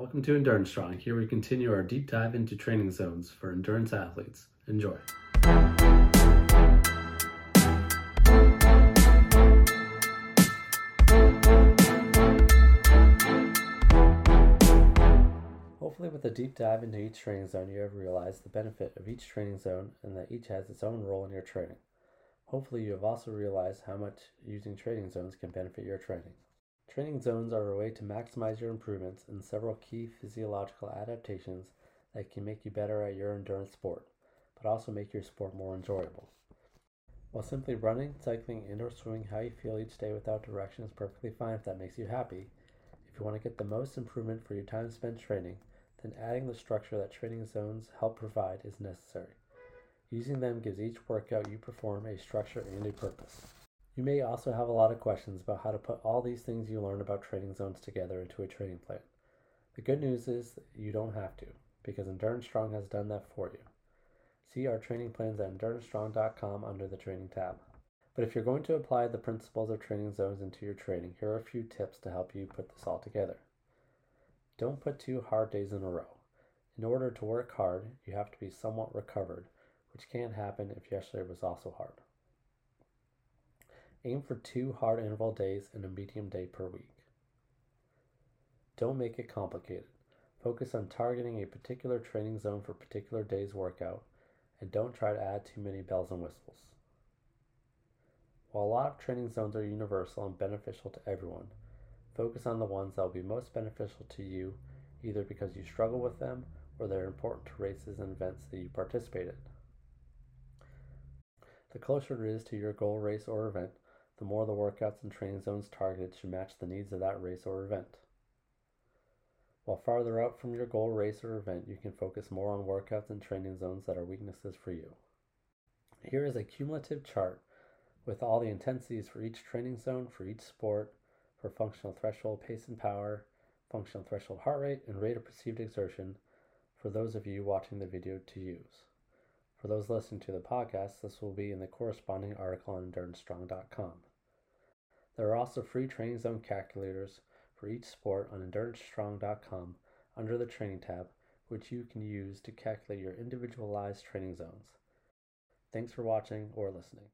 Welcome to Endurance Strong. Here we continue our deep dive into training zones for endurance athletes. Enjoy. Hopefully, with a deep dive into each training zone, you have realized the benefit of each training zone and that each has its own role in your training. Hopefully, you have also realized how much using training zones can benefit your training. Training zones are a way to maximize your improvements in several key physiological adaptations that can make you better at your endurance sport, but also make your sport more enjoyable. While simply running, cycling, and or swimming how you feel each day without direction is perfectly fine if that makes you happy, if you want to get the most improvement for your time spent training, then adding the structure that training zones help provide is necessary. Using them gives each workout you perform a structure and a purpose. You may also have a lot of questions about how to put all these things you learn about training zones together into a training plan. The good news is you don't have to, because Endurance Strong has done that for you. See our training plans at endurancestrong.com under the training tab. But if you're going to apply the principles of training zones into your training, here are a few tips to help you put this all together. Don't put two hard days in a row. In order to work hard, you have to be somewhat recovered, which can't happen if yesterday was also hard. Aim for two hard interval days and a medium day per week. Don't make it complicated. Focus on targeting a particular training zone for particular day's workout, and don't try to add too many bells and whistles. While a lot of training zones are universal and beneficial to everyone, focus on the ones that will be most beneficial to you either because you struggle with them or they're important to races and events that you participate in. The closer it is to your goal race or event, the more the workouts and training zones targeted should match the needs of that race or event. While farther out from your goal race or event, you can focus more on workouts and training zones that are weaknesses for you. Here is a cumulative chart with all the intensities for each training zone, for each sport, for functional threshold pace and power, functional threshold heart rate, and rate of perceived exertion for those of you watching the video to use. For those listening to the podcast, this will be in the corresponding article on endurancestrong.com. There are also free training zone calculators for each sport on endurancestrong.com under the training tab, which you can use to calculate your individualized training zones. Thanks for watching or listening.